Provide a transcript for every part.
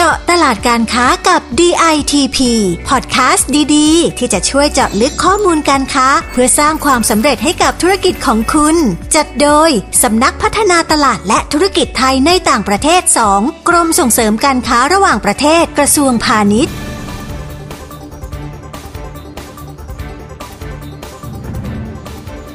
จาะตลาดการค้ากับ DITP พอดแคสต์ดีๆ ที่จะช่วยเจาะลึกข้อมูลการค้า เพื่อสร้างความสำเร็จให้กับธุรกิจของคุณ จัดโดยสำนักพัฒนาตลาดและธุรกิจไทยในต่างประเทศ 2 กรมส่งเสริมการค้าระหว่างประเทศกระทรวงพาณิชย์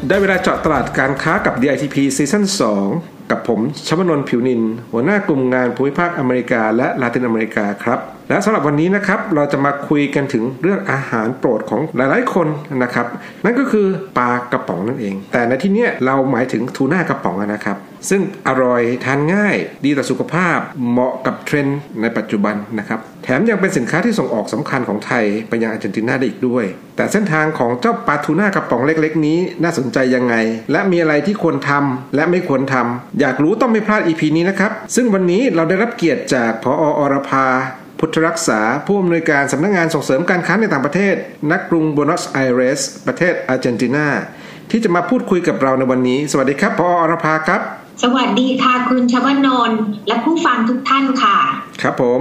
ได้เวลาเจาะตลาดการค้ากับ DITP ซีซั่น2 กับผมชวนนท์ผิวนิน หัวหน้ากลุ่มงานภูมิภาคอเมริกาและลาตินอเมริกาครับ และสำหรับวันนี้นะครับเราจะมาคุยกันถึงเรื่องอาหารโปรดของหลายๆคนนะครับนั่นก็คือปลากระป๋องนั่นเอง แต่ในที่นี้เราหมายถึงทูน่ากระป๋องนะครับซึ่งอร่อยทานง่ายดีต่อสุขภาพเหมาะกับเทรนด์ในปัจจุบันนะครับแถมยังเป็นสินค้าที่ส่งออกสำคัญของไทยไปยังอาร์เจนตินาได้อีกด้วย แต่เส้นทางของเจ้าปลาทูน่ากระป๋องเล็กๆ นี้น่าสนใจยังไง และมีอะไรที่ควรทำและไม่ควรทำอยากรู้ต้องไม่พลาด EP นี้นะครับซึ่งวันนี้เราได้รับเกียรติจากพออรภา พุทธรักษาผู้อำนวยการสำนักงานส่งเสริมการค้าในต่างประเทศ นักกรุงโบนอสไอเรส ประเทศอาร์เจนตินาที่จะมาพูดคุยกับเราในวันนี้ สวัสดีครับพออรภาครับ สวัสดีค่ะคุณชวนนท์และผู้ฟังทุกท่านค่ะ ครับผม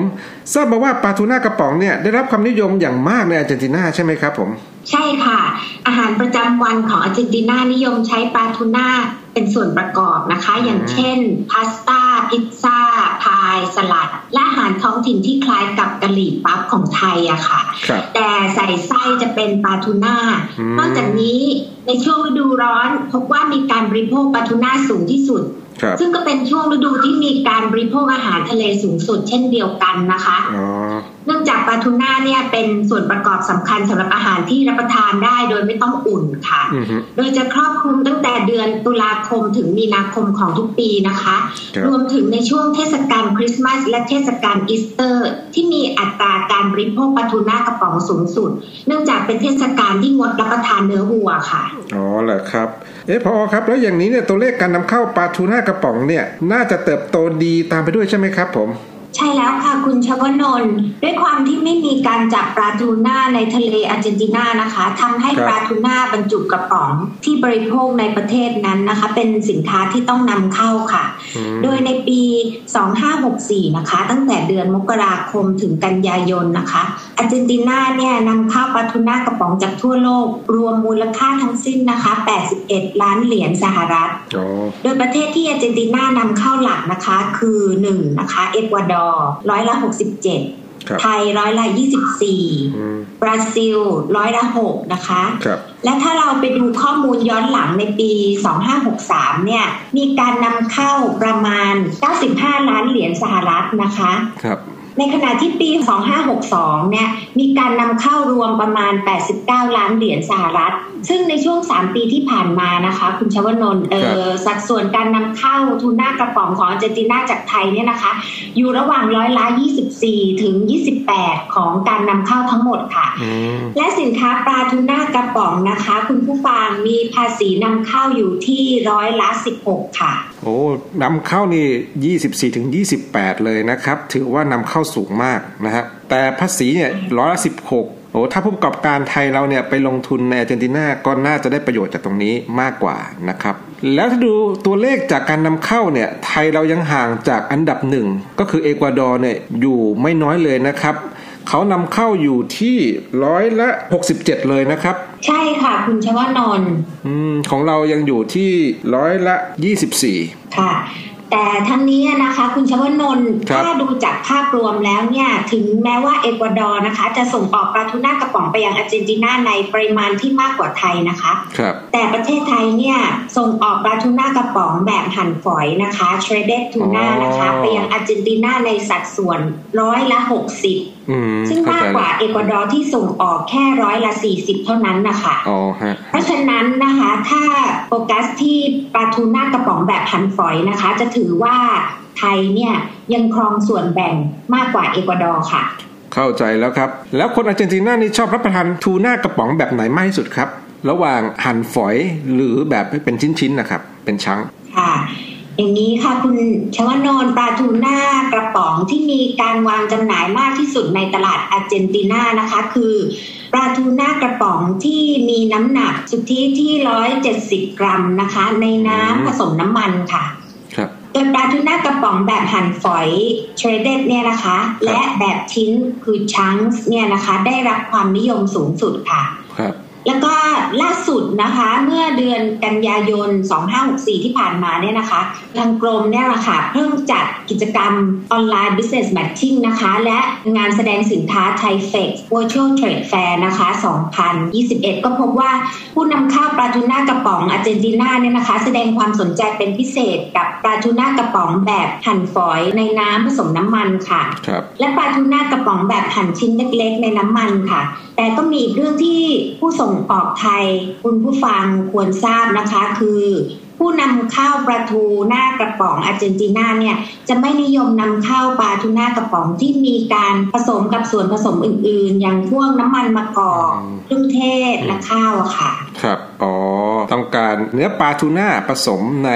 ทราบมาว่าปลาทูน่ากระป๋องเนี่ยได้รับความนิยมอย่างมากในอาร์เจนตินาใช่ไหมครับผม ใช่ค่ะ อาหารประจำวันของอาร์เจนตินานิยมใช้ปลาทูน่า เป็นส่วนประกอบนะคะ อย่างเช่นพาสต้าพิซซ่าพายสลัด และอาหารท้องถิ่นที่คล้ายกับกะหรี่ปั๊บของไทยอะค่ะครับแต่ใส่ไส้จะเป็นปลาทูน่าอืมนอกจากนี้ในช่วงฤดูร้อนพบว่ามีการบริโภคปลาทูน่าสูงที่สุดครับซึ่งก็เป็นช่วงฤดูที่มีการบริโภคอาหารทะเลสูงสุดเช่นเดียวกันนะคะอ๋อ เนื่องจากปลาทูน่าเนี่ยเป็นส่วนประกอบสำคัญสำหรับอาหารที่รับประทานได้โดยไม่ต้องอุ่นค่ะอือฮึโดยจะครอบคลุมตั้งแต่เดือนตุลาคมถึงมีนาคมของทุกปีนะคะครับรวมถึงในช่วงเทศกาลคริสต์มาสและเทศกาลอีสเตอร์ ที่มีอัตราการบริโภคปลาทูน่ากระป๋องสูงสุด เนื่องจากเป็นเทศกาลที่งดรับประทานเนื้อวัวค่ะ อ๋อเหรอครับ เอ๊ะพอครับ แล้วอย่างนี้เนี่ยตัวเลขการนำเข้าปลาทูน่ากระป๋องเนี่ยน่าจะเติบโตดีตามไปด้วยใช่ไหมครับผม ใช่แล้วค่ะคุณชวนนท์ด้วยความที่ไม่มีการจับปลาทูน่าในทะเลอาร์เจนตินานะคะทำให้ครับปลาทูน่าบรรจุกระป๋องที่บริโภคในประเทศนั้นนะคะ เป็นสินค้าที่ต้องนำเข้าค่ะอืมโดยในปี 2564 นะคะ ตั้งแต่เดือนมกราคมถึงกันยายนนะคะอาร์เจนตินาเนี่ยนำเข้าปลาทูน่ากระป๋องจากทั่วโลก รวมมูลค่าทั้งสิ้นนะคะ 81 ล้านเหรียญสหรัฐอ๋อโดยประเทศที่อาร์เจนตินานำเข้าหลักนะคะ คือ 1 นะคะ เอกวาดอร์ร้อยละ 67ครับไทยร้อยละอืม24 บราซิลร้อยละ6นะคะครับและถ้าเราไปดูข้อมูลย้อนหลังในปี 2563 เนี่ย มีการนำเข้าประมาณ 95 ล้านเหรียญสหรัฐนะคะครับ ในขณะที่ปี 2562 เนี่ย มีการนำเข้ารวมประมาณ 89 ล้านเหรียญสหรัฐ ซึ่งในช่วง 3 ปีที่ผ่านมานะคะ คุณชวนนท์เออสัดส่วนการนำเข้าทูน่ากระป๋องของอาร์เจนตินาจากไทยเนี่ยนะคะ อยู่ระหว่างร้อยละ 24 ถึง 28 ของการนำเข้าทั้งหมดค่ะอืมและสินค้าปลาทูน่ากระป๋องนะคะ คุณผู้ฟังมีภาษีนำเข้าอยู่ที่ร้อยละ 16 ค่ะ โอ้นำเข้านี่ 24ถึง28 เลยนะครับ ถือว่านำเข้าสูงมากนะฮะแต่ภาษีเนี่ยร้อยละ16โอ้ถ้าผู้ประกอบการไทยเราเนี่ยไปลงทุนในอาร์เจนตินาก็น่าจะได้ประโยชน์จากตรงนี้มากกว่านะครับแล้วถ้าดูตัวเลขจากการนำเข้าเนี่ยไทยเรายังห่างจากอันดับหนึ่งก็คือเอกวาดอร์เนี่ยอยู่ไม่น้อยเลยนะครับเขานำเข้าอยู่ที่ร้อยละ 67 เลยนะครับ ค่ะคุณชวนนท์อืมของเรายังอยู่ที่ร้อยละ 24 ค่ะ แต่ทั้งนี้นะคะคุณชวนนท์ครับถ้าดูจากภาพรวมแล้วเนี่ย ถึงแม้ว่าเอกวาดอร์นะคะ จะส่งออกปลาทูน่ากระป๋องไปยังอาร์เจนตินาในปริมาณที่มากกว่าไทยนะคะครับแต่ประเทศไทยเนี่ย ส่งออกปลาทูน่ากระป๋องแบบหั่นฝอยนะคะ shredded tuna นะคะอ๋อไปยังอาร์เจนตินาในสัดส่วนร้อยละ 60อืม ซึ่งเข้มากใจกว่าเอกวาดอร์ที่ส่งออกแค่ร้อยละ40เท่านั้นนะคะอ๋อฮะเพราะฉะนั้นนะคะถ้าโฟกัสที่ปลาทูน่ากระป๋องแบบหั่นฝอยนะคะ จะถือว่าไทยเนี่ยยังครองส่วนแบ่งมากกว่าเอกวาดอร์ค่ะ เข้าใจแล้วครับ แล้วคนอาร์เจนตินานี่ชอบรับประทานทูน่ากระป๋องแบบไหนมากที่สุดครับ ระหว่างหั่นฝอยหรือแบบเป็นชิ้นๆนะครับ เป็นชั้งค่ะ อย่างนี้ค่ะคุณชวนนท์ปลาทูน่ากระป๋องที่มีการวางจำหน่ายมากที่สุดในตลาดอาร์เจนตินานะคะ คือปลาทูน่ากระป๋องที่มีน้ำหนักสุทธิที่ 170 กรัมนะคะ ในน้ำผสมน้ำมันค่ะครับโดยปลาทูน่ากระป๋องแบบหั่นฝอย shredded เนี่ยนะคะ และแบบชิ้นคือ chunks เนี่ยนะคะ ได้รับความนิยมสูงสุดค่ะครับแล้วก็ ล่าสุดนะคะเมื่อเดือนกันยายน 2564 ที่ผ่านมาเนี่ยนะคะ ทางกรมเนี่ยแหละค่ะเพิ่งจัดกิจกรรมออนไลน์ Business Matching นะคะ และงานแสดงสินค้า Thai Fex Virtual Trade Fair นะคะ 2021 ก็พบว่าผู้นำเข้าปลาทูน่ากระป๋องอาร์เจนตินาเนี่ยนะคะ แสดงความสนใจเป็นพิเศษกับปลาทูน่ากระป๋องแบบหั่นฝอยในน้ำผสมน้ำมันค่ะครับและปลาทูน่ากระป๋องแบบหั่นชิ้นเล็กๆ ในน้ำมันค่ะ แต่ก็มีอีกเรื่องที่ผู้ส่งออกไทยคุณผู้ฟังควรทราบนะคะ คือผู้นำเข้าปลาทูหน้ากระป๋องอาร์เจนตินาเนี่ยจะไม่นิยมนำเข้าปลาทูน่ากระป๋องที่มีการผสมกับส่วนผสมอื่น ๆ อย่างพวกน้ำมันมะกอกอืมเครื่องเทศและข้าวอะค่ะ ครับ อ๋อ ต้องการเนื้อปลาทูน่าผสมใน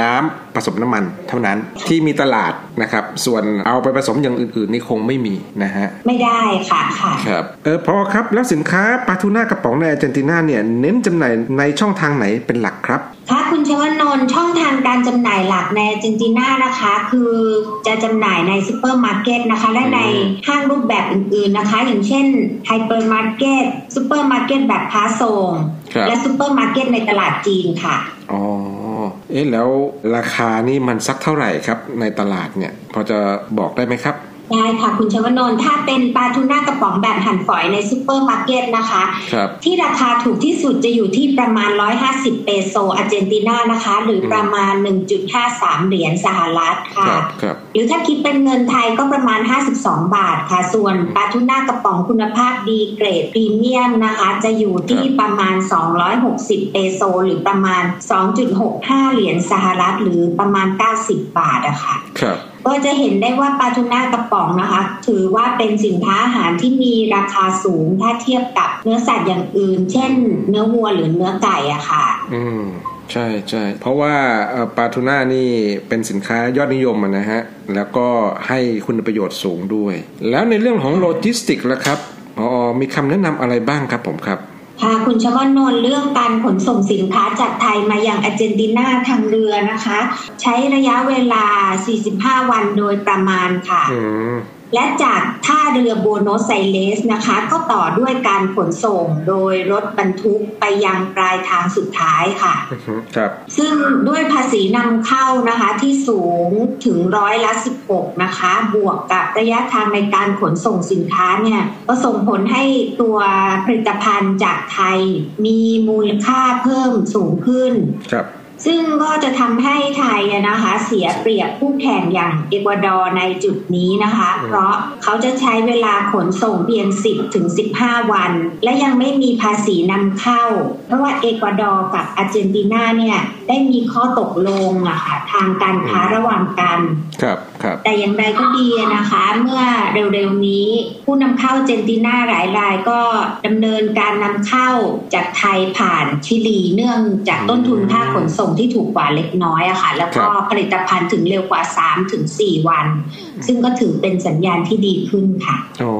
น้ำ ผสมน้ำมันเท่านั้นที่มีตลาดนะครับ ส่วนเอาไปผสมอย่างอื่น ๆ นี่คงไม่มีนะฮะ ไม่ได้ค่ะค่ะครับเออพอครับแล้วสินค้าปลาทูน่ากระป๋องในอาร์เจนตินาเนี่ยเน้นจำหน่ายในช่องทางไหนเป็นหลักครับค่ะคุณชวนนท์ช่องทางการจำหน่ายหลักในอาร์เจนตินานะคะ คือจะจำหน่ายในซูเปอร์มาร์เก็ตนะคะและในห้างรูปแบบอื่น ๆนะคะ อย่างเช่นไฮเปอร์มาร์เก็ตซูเปอร์มาร์เก็ตแบบค้าส่งครับและซูเปอร์มาร์เก็ตในตลาดจีนค่ะอ๋อ เอ๊ะแล้วราคานี่มันสักเท่าไหร่ครับในตลาดเนี่ย พอจะบอกได้ไหมครับ ได้ค่ะคุณชวนนท์ถ้าเป็นปลาทูน่ากระป๋องแบบหั่นฝอยในซูเปอร์มาร์เก็ตนะคะครับที่ราคาถูกที่สุดจะอยู่ที่ประมาณ 150 เปโซอาร์เจนตินานะคะ หรือประมาณ 1.53 เหรียญสหรัฐคค่ะรับครับหรือถ้าคิดเป็นเงินไทยก็ประมาณ 52 บาทค่ะ ส่วนปลาทูน่ากระป๋องคุณภาพดีเกรดพรีเมียมนะคะ จะอยู่ที่ครับประมาณ 260 เปโซหรือประมาณ 2.65 เหรียญสหรัฐ หรือประมาณ 90 บาทอะค่ะครับ ก็จะเห็นได้ว่าปลาทูน่ากระป๋องนะคะ ถือว่าเป็นสินค้าอาหารที่มีราคาสูงถ้าเทียบกับเนื้อสัตว์อย่างอื่น เช่น เนื้อวัวหรือเนื้อไก่อะค่ะ อืมใช่ใช่เพราะว่าปลาทูน่านี่เป็นสินค้ายอดนิยมนะฮะ แล้วก็ให้คุณประโยชน์สูงด้วย แล้วในเรื่องของโลจิสติกส์ล่ะครับพอมีคำแนะนำอะไรบ้างครับผมครับ ค่ะคุณชวนนท์เรื่องการขนส่งสินค้าจากไทยมาอย่างอาร์เจนตินาทางเรือนะคะ ใช้ระยะเวลา 45 วันโดยประมาณค่ะ และจากท่าเรือบัวโนสไอเรสนะคะ ก็ต่อด้วยการขนส่งโดยรถบรรทุกไปยังปลายทางสุดท้ายค่ะอือฮึครับซึ่งด้วยภาษีนำเข้านะคะที่สูงถึงร้อยละ 16 นะคะ บวกกับระยะทางในการขนส่งสินค้าเนี่ย ก็ส่งผลให้ตัวผลิตภัณฑ์จากไทยมีมูลค่าเพิ่มสูงขึ้นครับ ซึ่งก็จะทำให้ไทยอะนะคะ เสียเปรียบคู่แข่งอย่างเอกวาดอร์ในจุดนี้นะคะ เพราะเขาจะใช้เวลาขนส่งเพียง 10ถึง15 วัน และยังไม่มีภาษีนำเข้า เพราะว่าเอกวาดอร์กับอาร์เจนตินาเนี่ยได้มีข้อตกลงอะค่ะทางการค้าระหว่างกันครับครับ แต่อย่างไรก็ดีนะคะ เมื่อเร็วๆนี้ ผู้นำเข้าเจนติน่าหลายรายก็ดำเนินการนำเข้าจากไทยผ่านชิลีเนื่องจากต้นทุนค่าขนส่งที่ถูกกว่าเล็กน้อยอะค่ะ แล้วก็ครับผลิตภัณฑ์ถึงเร็วกว่า3ถึง4วัน ซึ่งก็ถือเป็นสัญญาณที่ดีขึ้นค่ะอ๋อ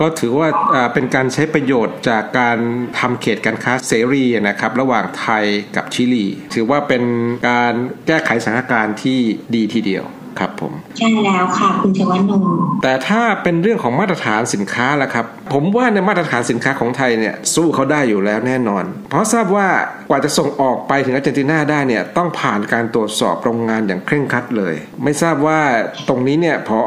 ก็ถือว่าอ่าเป็นการใช้ประโยชน์จากการทำเขตการค้าเสรีนะครับ ระหว่างไทยกับชิลี ถือว่าเป็นการแก้ไขสถานการณ์ที่ดีทีเดียว ครับผมใช่แล้วค่ะคุณชวนนท์แต่ถ้าเป็นเรื่องของมาตรฐานสินค้าล่ะครับ ผมว่าในมาตรฐานสินค้าของไทยเนี่ยสู้เขาได้อยู่แล้วแน่นอน เพราะทราบว่ากว่าจะส่งออกไปถึงอาร์เจนตินาได้เนี่ยต้องผ่านการตรวจสอบโรงงานอย่างเคร่งครัดเลย ไม่ทราบว่าตรงนี้เนี่ยพอ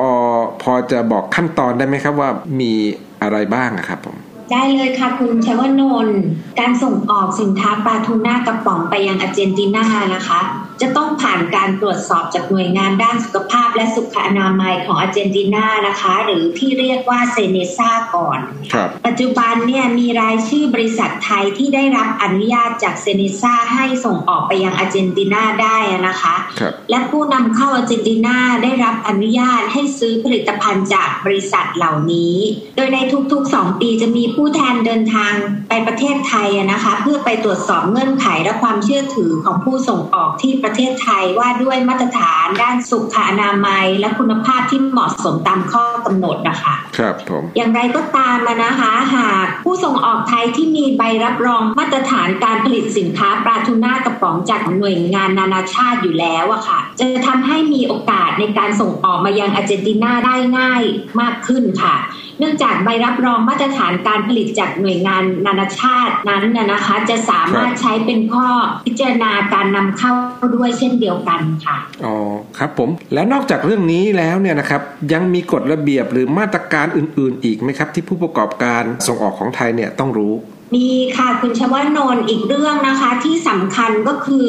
พอจะบอกขั้นตอนได้ไหมครับว่ามีอะไรบ้างอะครับผมได้เลยค่ะคุณชวนนท์การส่งออกสินค้าปลาทูน่ากระป๋องไปยังอาร์เจนตินานะคะ จะต้องผ่านการตรวจสอบจากหน่วยงานด้านสุขภาพและสุขอนามัยของอาร์เจนตินานะคะ หรือที่เรียกว่าเซเนซาก่อนครับปัจจุบันเนี่ยมีรายชื่อบริษัทไทยที่ได้รับอนุญาตจากเซเนซาให้ส่งออกไปยังอาร์เจนตินาได้อะนะคะครับและผู้นำเข้าอาร์เจนตินาได้รับอนุญาตให้ซื้อผลิตภัณฑ์จากบริษัทเหล่านี้ โดยในทุกๆ 2 ปีจะมีผู้แทนเดินทางไปประเทศไทยอะนะคะ เพื่อไปตรวจสอบเงื่อนไขและความเชื่อถือของผู้ส่งออกที่ประประเทศไทยว่าด้วยมาตรฐานด้านสุขอนามัย และคุณภาพที่เหมาะสมตามข้อกำหนดนะคะครับผมอย่างไรก็ตามนะคะ หากผู้ส่งออกไทยที่มีใบรับรองมาตรฐานการผลิตสินค้าปลาทูน่ากระป๋องจากหน่วยงานนานาชาติอยู่แล้วอะค่ะ จะทำให้มีโอกาสในการส่งออกมายังอาร์เจนตินาได้ง่ายมากขึ้นค่ะ เนื่องจากใบรับรองมาตรฐานการผลิตจากหน่วยงานนานาชาตินั้นนะนะคะ จะสามารถใช้เป็นข้อพิจารณาการนำเข้าด้วยเช่นเดียวกันค่ะอ๋อครับผมและนอกจากเรื่องนี้แล้วเนี่ยนะครับยังมีกฎระเบียบหรือมาตรการอื่น ๆ อีกไหมครับ ที่ผู้ประกอบการส่งออกของไทยเนี่ยต้องรู้ มีค่ะคุณชวนนท์อีกเรื่องนะคะที่สำคัญก็คือ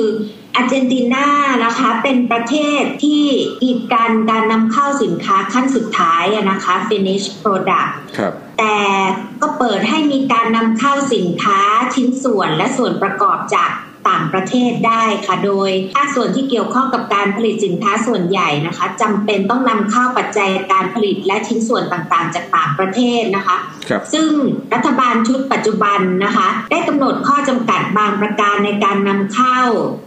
อาร์เจนตินานะคะเป็นประเทศที่กีดกันการนำเข้าสินค้าขั้นสุดท้ายอะนะคะ finish product ครับแต่ก็เปิดให้มีการนำเข้าสินค้าชิ้นส่วนและส่วนประกอบจาก ต่างประเทศได้ค่ะ โดยภาคส่วนที่เกี่ยวข้องกับการผลิตสินค้าส่วนใหญ่นะคะจำเป็นต้องนำเข้าปัจจัยการผลิตและชิ้นส่วนต่างๆ จากต่างประเทศนะคะครับซึ่งรัฐบาลชุดปัจจุบันนะคะ ได้กำหนดข้อจำกัดบางประการในการนำเข้า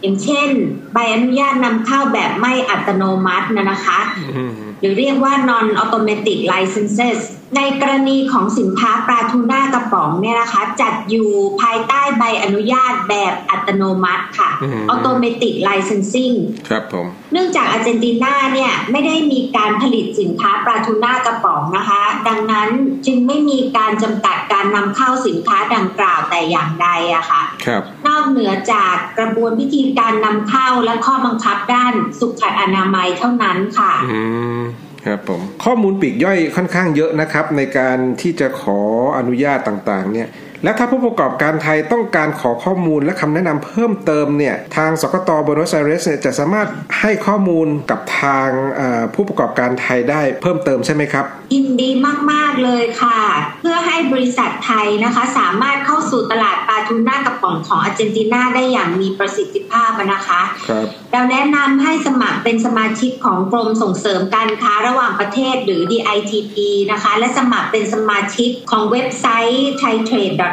อย่างเช่น ใบอนุญาตนำเข้าแบบไม่อัตโนมัตินะนะคะอืมหรือเรียกว่า non automatic licenses ในกรณีของสินค้าปลาทูน่ากระป๋องเนี่ยนะคะ จัดอยู่ภายใต้ใบอนุญาตแบบอัตโนมัติค่ะ automatic licensing ครับผม เนื่องจากอาร์เจนตินาเนี่ยไม่ได้มีการผลิตสินค้าปลาทูน่ากระป๋องนะคะ ดังนั้นจึงไม่มีการจำกัดการนำเข้าสินค้าดังกล่าวแต่อย่างใดอะค่ะครับนอกเหนือจากกระบวนพิธีการนำเข้าและข้อบังคับด้านสุขอนามัยเท่านั้นค่ะอืม ครับผมข้อมูลปีกย่อยค่อนข้างเยอะนะครับ ในการที่จะขออนุญาตต่างๆ เนี่ย และถ้าผู้ประกอบการไทยต้องการขอข้อมูลและคำแนะนำเพิ่มเติมเนี่ยทางสกตบนอสไอเรสเนี่ยจะสามารถให้ข้อมูลกับทางเอ่อผู้ประกอบการไทยได้เพิ่มเติมใช่ไหมครับยินดีมาก ๆ เลยค่ะ เพื่อให้บริษัทไทยนะคะสามารถเข้าสู่ตลาดปลาทูน่ากระป๋องของอาร์เจนตินาได้อย่างมีประสิทธิภาพอะนะคะครับเราแนะนำให้สมัครเป็นสมาชิกของกรมส่งเสริมการค้าระหว่างประเทศหรือ DITP นะคะ และสมัครเป็นสมาชิกของเว็บไซต์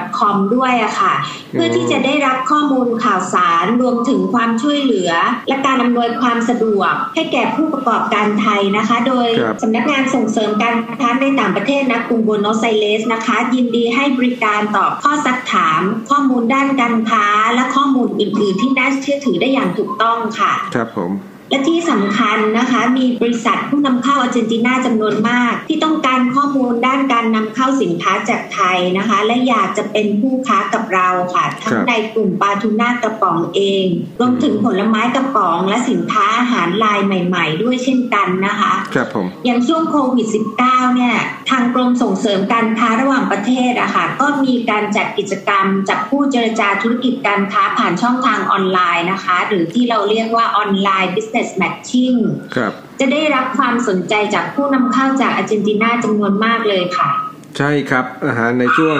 thaitrade.com ด้วยอะค่ะ เพื่อที่จะได้รับข้อมูลข่าวสารรวมถึงความช่วยเหลือ และการอำนวยความสะดวก ให้แก่ผู้ประกอบการไทยนะคะ โดยครับสำนักงานส่งเสริมการค้าในต่างประเทศนะกรุงโบโนสไอเรสนะคะ ยินดีให้บริการตอบข้อซักถาม ข้อมูลด้านการค้าและข้อมูลอื่น ๆ ที่น่าเชื่อถือได้อย่างถูกต้องค่ะ ครับผม และที่สำคัญนะคะมีบริษัทผู้นำเข้าอาร์เจนตินาจำนวนมาก ที่ต้องการข้อมูลด้านการนำเข้าสินค้าจากไทยนะคะ และอยากจะเป็นผู้ค้ากับเราค่ะ ทั้งครับในกลุ่มปลาทูน่ากระป๋องเองรวมถึงผลไม้กระป๋อง และสินค้าอาหารลายใหม่ ๆ ด้วยเช่นกันนะคะครับผมอย่างช่วงโควิด -19 เนี่ยทางกรมส่งเสริมการค้าระหว่างประเทศอะค่ะก็มีการจัดกิจกรรมจับผู้เจรจาธุรกิจการค้าผ่านช่องทางออนไลน์นะคะ หรือที่เราเรียกว่าออนไลน์ business matching ครับจะได้รับความสนใจจากผู้นำเข้าจากอาร์เจนตินาจำนวนมากเลยค่ะ ใช่ครับอาหารในช่วง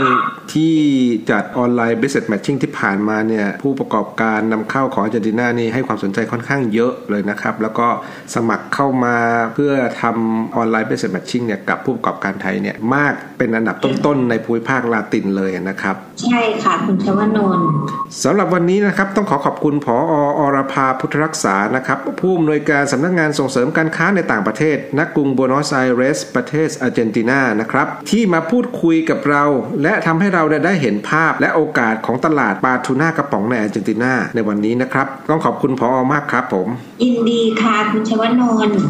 ที่จัดออนไลน์ business matching ที่ผ่านมาเนี่ยผู้ประกอบการนำเข้าของอาร์เจนตินานี่ให้ความสนใจค่อนข้างเยอะเลยนะครับ แล้วก็สมัครเข้ามาเพื่อทำออนไลน์ business matching เนี่ยกับผู้ประกอบการไทยเนี่ยมากเป็นอันดับต้นๆในภูมิภาคลาตินเลยนะครับ ใช่ค่ะ คุณชวนนท์สำหรับวันนี้นะครับต้องขอขอบคุณผออรภาพุทธรักษานะครับ ผู้อำนวยการสำนักงานส่งเสริมการค้าในต่างประเทศณกรุงโบนอสไอเรส ประเทศอาร์เจนตินานะครับ ที่มาพูดคุยกับเรา และทำให้เราได้เห็นภาพและโอกาสของตลาดปลาทูน่ากระป๋องในอาร์เจนตินาในวันนี้นะครับ ต้องขอบคุณผอมากครับผม ยินดีค่ะ คุณชวนนท์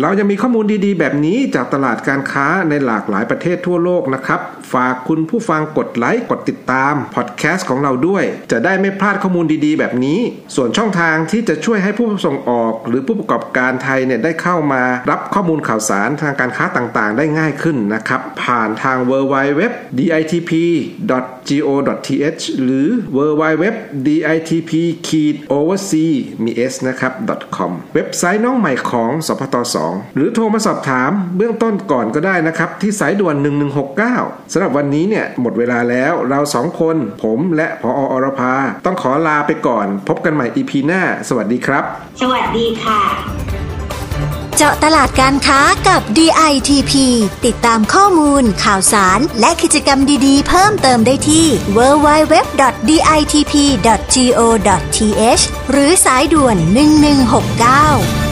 เรายังมีข้อมูลดีๆ แบบนี้จากตลาดการค้าในหลากหลายประเทศทั่วโลกนะครับ ฝากคุณผู้ฟังกดไลค์กดติดตามพอดแคสต์ของเราด้วย จะได้ไม่พลาดข้อมูลดีๆ แบบนี้ ส่วนช่องทางที่จะช่วยให้ผู้ส่งออก หรือผู้ประกอบการไทยเนี่ยได้เข้ามารับข้อมูลข่าวสารทางการค้าต่างๆ ได้ง่ายขึ้นนะครับ ผ่านทาง w w w ditp go.th หรือ w w w ditp oversea มี s นะครับ .com เว็บไซต์น้องใหม่ของสพต2 หรือโทรมาสอบถามเบื้องต้นก่อนก็ได้นะครับ ที่สายด่วน 1169สำหรับวันนี้เนี่ยหมดเวลาแล้วเราสองคน ผมและพออรภาต้องขอลาไปก่อน พบกันใหม่ EP หน้า สวัสดีครับ สวัสดีค่ะ เจาะตลาดการค้ากับ DITP ติดตามข้อมูล ข่าวสาร และกิจกรรมดีๆ เพิ่มเติมได้ที่ www.ditp.go.th หรือสายด่วน 1169